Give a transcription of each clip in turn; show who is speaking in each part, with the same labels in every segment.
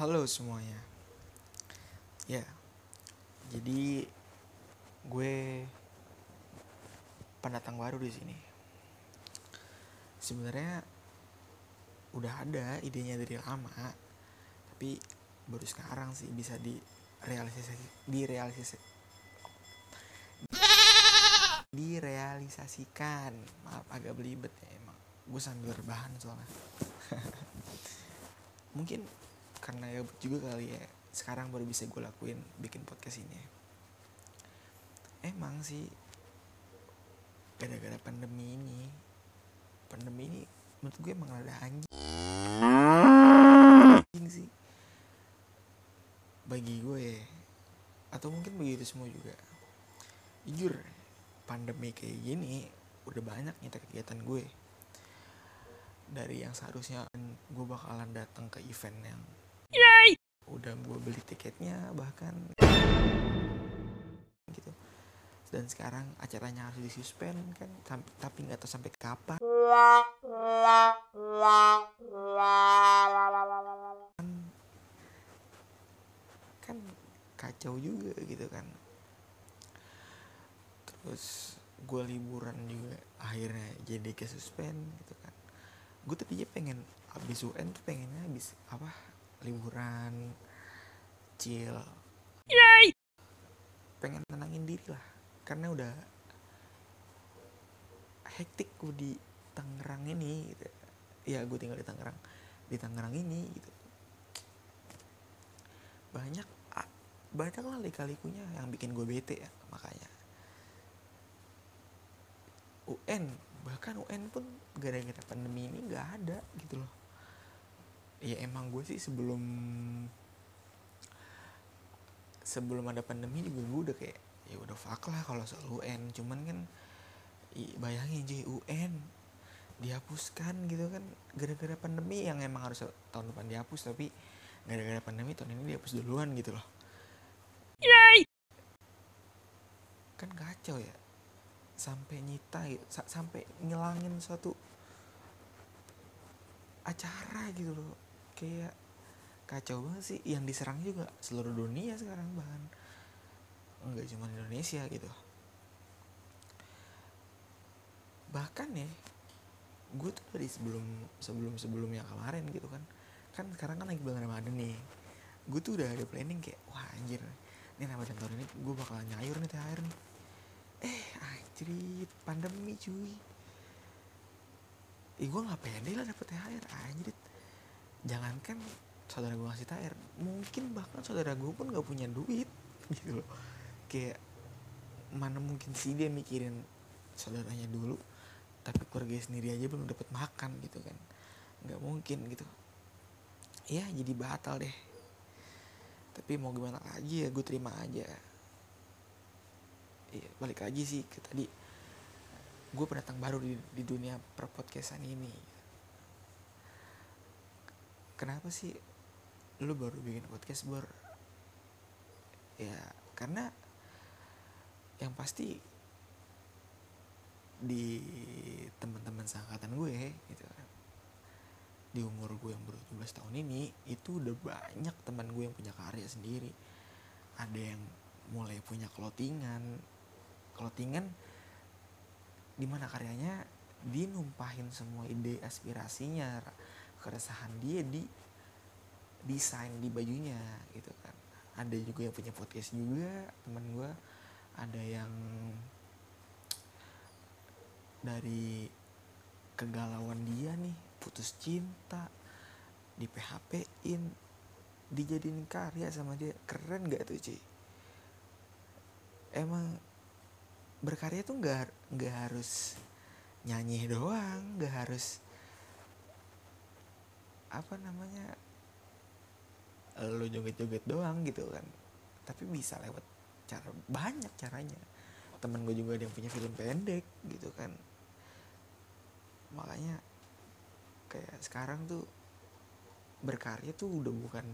Speaker 1: Halo semuanya. Ya. Jadi gue pendatang baru di sini. Sebenarnya udah ada idenya dari lama, tapi baru sekarang sih bisa direalisasi direalisasi direalisasikan. Maaf agak belibet ya emang. Gue sambil rebahan soalnya. Mungkin karena ya juga kali ya sekarang baru bisa gue lakuin bikin podcast ini emang sih gara-gara pandemi ini pandemi ini menurut gue emang ada anjing sih bagi gue ya atau mungkin begitu semua juga jujur pandemi kayak gini udah banyak nyata kegiatan gue dari yang seharusnya gue bakalan datang ke event yang! Udah gue beli tiketnya bahkan gitu. Dan sekarang acaranya harus disuspend kan tapi nggak tahu sampai kapan. Kan, kan kacau juga gitu kan. Terus gue liburan juga akhirnya jadi ke suspend gitu kan. Gue tadinya pengen abis UN tuh pengennya abis apa liburan chill Yay! pengen tenangin diri lah karena udah hektik gue di Tangerang ini gitu. ya gue tinggal di Tangerang di Tangerang ini gitu banyak banyak lah lika-likunya yang bikin gue bete ya makanya UN bahkan UN pun gara-gara pandemi ini nggak ada gitu loh ya emang gue sih sebelum sebelum ada pandemi juga gue udah kayak ya udah fuck lah kalau soal UN cuman kan bayangin jadi UN dihapuskan gitu kan gara-gara pandemi yang emang harus tahun depan dihapus tapi gara-gara pandemi tahun ini dihapus duluan gitu loh. Yay! kan kacau ya sampai nyita gitu sampai ngilangin suatu acara gitu loh kayak kacau banget sih. Yang diserang juga seluruh dunia sekarang bahkan enggak cuma Indonesia gitu. Bahkan ya gue tuh dari sebelum sebelum sebelumnya kemarin gitu kan. Kan sekarang kan lagi bulan Ramadan nih. Gue tuh udah ada planning kayak wah anjir ini Ramadan tahun ini gue bakalan nyayur nih THR nih. Eh anjir pandemi cuy. Eh gue gak pede lah dapet THR anjir jangankan saudara gue ngasih THR. Mungkin bahkan saudara gue pun gak punya duit gitu loh. Kayak mana mungkin sih dia mikirin saudaranya dulu tapi keluarga sendiri aja belum dapat makan gitu kan. Nggak mungkin gitu. Ya jadi batal deh. Tapi mau gimana lagi ya gue terima aja. Iya balik lagi sih ke tadi. Gue pendatang baru di, di dunia perpodcastan ini kenapa sih lu baru bikin podcast bor? Ya karena yang pasti di teman-teman seangkatan gue gitu kan di umur gue yang baru 17 tahun ini itu udah banyak teman gue yang punya karya sendiri. Ada yang mulai punya clothingan. Clothingan di mana karyanya dinumpahin semua ide aspirasinya keresahan dia di desain di bajunya gitu kan. Ada juga yang punya podcast juga teman gue ada yang dari kegalauan dia nih putus cinta di PHP in dijadiin karya sama dia. Keren gak tuh cuy emang berkarya tuh nggak nggak harus nyanyi doang nggak harus apa namanya lo joget-joget doang gitu kan. Tapi bisa lewat cara banyak caranya. Temen gue juga ada yang punya film pendek gitu kan. Makanya kayak sekarang tuh berkarya tuh udah bukan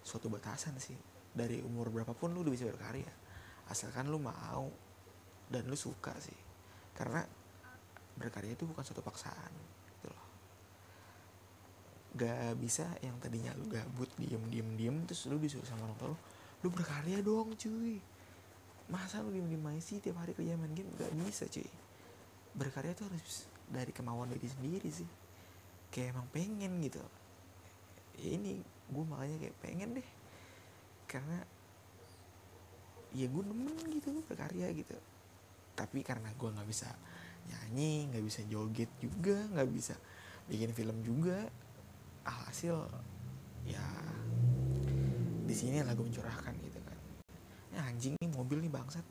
Speaker 1: suatu batasan sih. Dari umur berapapun lu udah bisa berkarya. Asalkan lu mau dan lu suka sih. Karena berkarya itu bukan suatu paksaan gak bisa yang tadinya lu gabut diem diem diem terus lu disuruh sama orang tua lu lu berkarya dong cuy. Masa lu diem diem aja sih tiap hari kerja main game? Gak bisa cuy. Berkarya tuh harus dari kemauan diri sendiri sih. Kayak emang pengen gitu. Ya ini gue makanya kayak pengen deh. Karena ya gue demen gitu berkarya gitu. Tapi karena gue nggak bisa nyanyi nggak bisa joget juga nggak bisa bikin film juga alhasil ya di sini lagu mencurahkan gitu kan. Ya anjing nih mobil nih bangsat.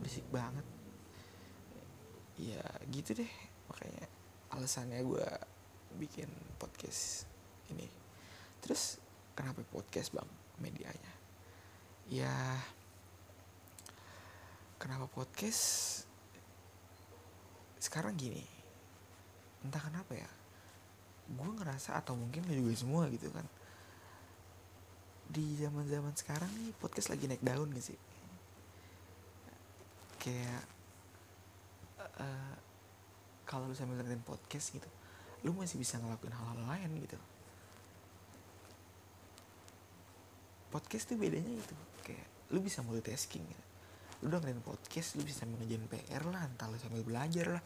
Speaker 1: Berisik banget. Ya gitu deh makanya alasannya gue bikin podcast ini. Terus kenapa podcast bang medianya? Ya kenapa podcast? Sekarang gini entah kenapa ya gue ngerasa atau mungkin lo juga semua gitu kan di zaman zaman sekarang nih podcast lagi naik daun gak sih? Kayak uh, kalau lu sambil dengerin podcast gitu lu masih bisa ngelakuin hal-hal lain gitu. Podcast tuh bedanya itu kayak lu bisa multitasking gitu. lu dengerin podcast lu bisa sambil ngejain PR lah entah lu sambil belajar lah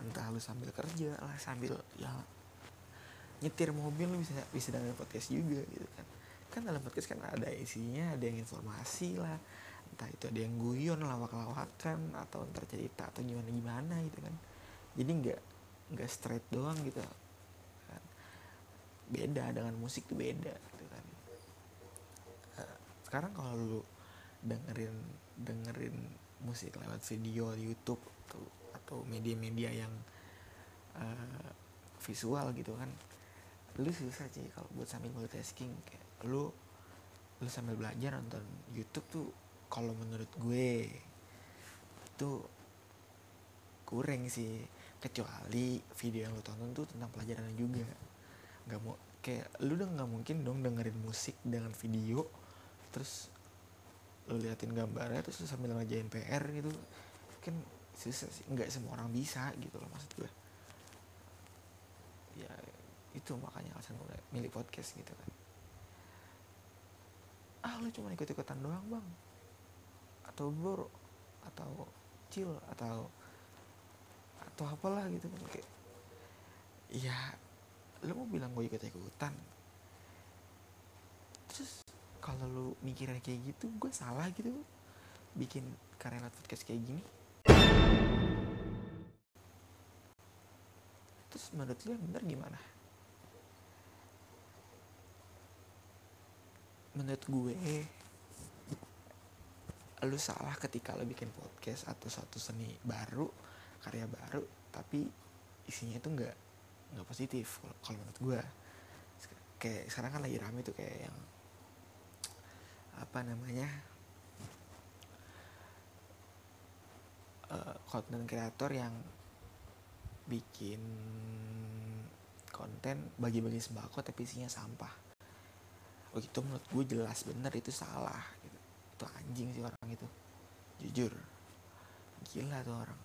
Speaker 1: entah lu sambil kerja lah sambil ya nyetir mobil lu bisa bisa dengerin podcast juga gitu kan. Kan dalam podcast kan ada isinya ada yang informasi lah. Entah itu ada yang guyon lawak-lawakan atau ntar cerita atau gimana gimana gitu kan. Jadi nggak nggak straight doang gitu kan. Beda dengan musik tuh beda gitu kan. Uh, sekarang kalau lu dengerin dengerin musik lewat video YouTube atau atau media-media yang uh, visual gitu kan lu susah sih kalau buat sambil multitasking. Kayak lu lu sambil belajar nonton YouTube tuh kalau menurut gue itu kurang sih. Kecuali video yang lu tonton tuh tentang pelajaran juga. Nggak mau kayak lu udah nggak mungkin dong dengerin musik dengan video terus lu liatin gambarnya terus lu sambil ngerjain PR gitu. Kan susah sih. Nggak semua orang bisa gitu loh maksud gue ya itu makanya alasan gue milih podcast gitu kan. Ah lu cuma ikut ikutan doang bang. Atau bro atau chill atau atau apalah gitu kan kayak ya lu mau bilang gue ikut ikutan terus kalau lu mikirnya kayak gitu gue salah gitu bikin karya podcast kayak gini terus menurut lu yang bener gimana? Menurut gue lu salah ketika lu bikin podcast atau satu seni baru karya baru tapi isinya itu nggak nggak positif kalau menurut gue. Kayak sekarang kan lagi rame tuh kayak yang apa namanya konten uh, kreator yang bikin konten bagi-bagi sembako tapi isinya sampah. Oh itu menurut gue jelas bener itu salah gitu. Itu anjing sih orang itu. Jujur. Gila tuh orang.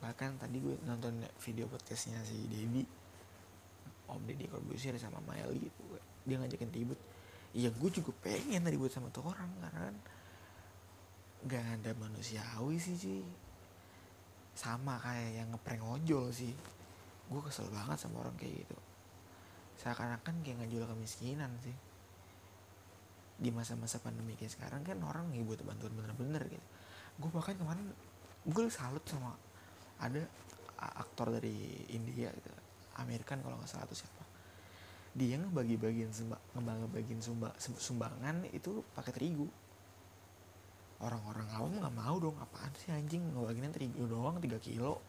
Speaker 1: Bahkan tadi gue nonton video podcastnya si Dedi Om Deddy Corbuzier sama Miley gitu dia ngajakin ribut. Iya gue juga pengen ribut sama tuh orang karena kan gak ada manusiawi sih sih sama kayak yang ngeprank ojol sih. Gue kesel banget sama orang kayak gitu. Seakan-akan kayak ngejual kemiskinan sih. Di masa-masa pandemi kayak sekarang kan orang nih butuh bantuan bener-bener gitu. Gue bahkan kemarin gue salut sama ada aktor dari India gitu. Amerikan kalau nggak salah atau siapa. Dia ngebagi-bagiin sumba, ngebagi-bagiin sumba, sumbangan itu pakai terigu orang-orang awam nggak mau dong. Apaan sih anjing? Ngebagiin terigu doang 3 kilo.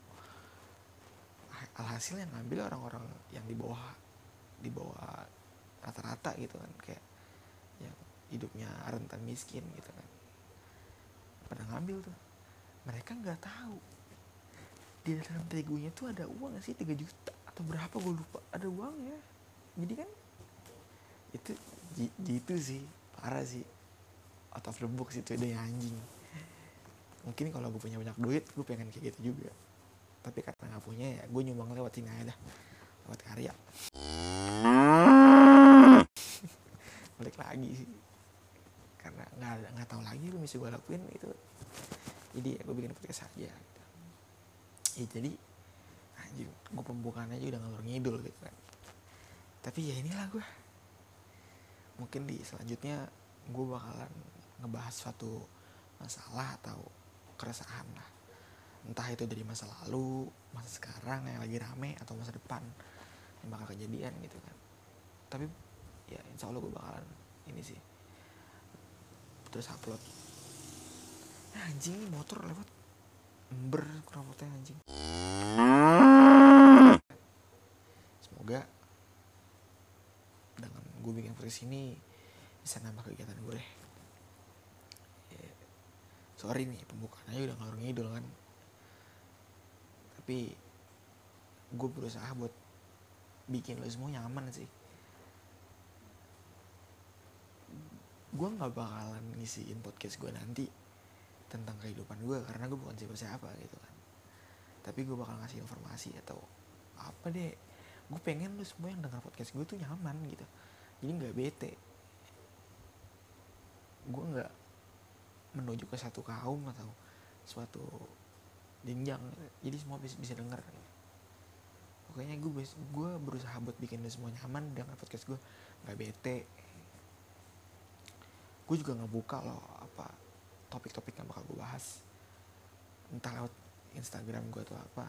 Speaker 1: Alhasil yang ngambil orang-orang yang di bawah di bawah rata-rata gitu kan. Kayak yang hidupnya rentan miskin gitu kan. Pada ngambil tuh. Mereka nggak tahu. Di dalam terigunya tuh ada uang sih? 3 juta atau berapa? Gue lupa. Ada uang ya jadi kan itu gitu sih. Parah sih out of the box itu ada yang anjing. Mungkin kalau gue punya banyak duit gue pengen kayak gitu juga. Tapi karena nggak punya ya gue nyumbang lewat sini aja dah. Lewat karya. Balik lagi sih. Karena nggak nggak tahu lagi lu mesti gue lakuin itu jadi ya gue bikin podcast aja gitu. ya jadi anjing gue pembukaan aja udah ngalur ngidul gitu kan. Tapi ya inilah gue mungkin di selanjutnya gue bakalan ngebahas suatu masalah atau keresahan lah. Entah itu dari masa lalu masa sekarang yang lagi rame atau masa depan yang bakal kejadian gitu kan. Tapi ya insya Allah gue bakalan ini sih terus upload. Ya, anjing motor lewat. Ember kurang anjing. Semoga dengan gue bikin podcast ini bisa nambah kegiatan gue deh sorry nih pembukaannya udah ngalur ngidul kan. Tapi gue berusaha buat bikin lo semua nyaman sih. Gue nggak bakalan ngisiin podcast gue nanti tentang kehidupan gue karena gue bukan siapa-siapa gitu kan. Tapi gue bakal ngasih informasi atau apa deh. Gue pengen lu semua yang dengar podcast gue tuh nyaman gitu. Jadi nggak bete. Gue nggak menuju ke satu kaum atau suatu jenjang. Jadi semua bisa, bisa denger. Pokoknya gue gue berusaha buat bikin lu semua nyaman. Dengan podcast gue nggak bete. Gue juga ngebuka loh apa topik-topik yang bakal gue bahas. Entah lewat Instagram gue atau apa.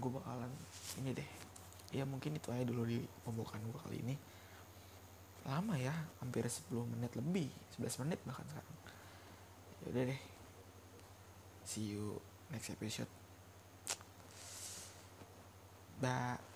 Speaker 1: Gue bakalan ini deh. Ya mungkin itu aja dulu di pembukaan gue kali ini lama ya hampir 10 menit lebih 11 menit bahkan sekarang. Yaudah deh. See you next episode. Bye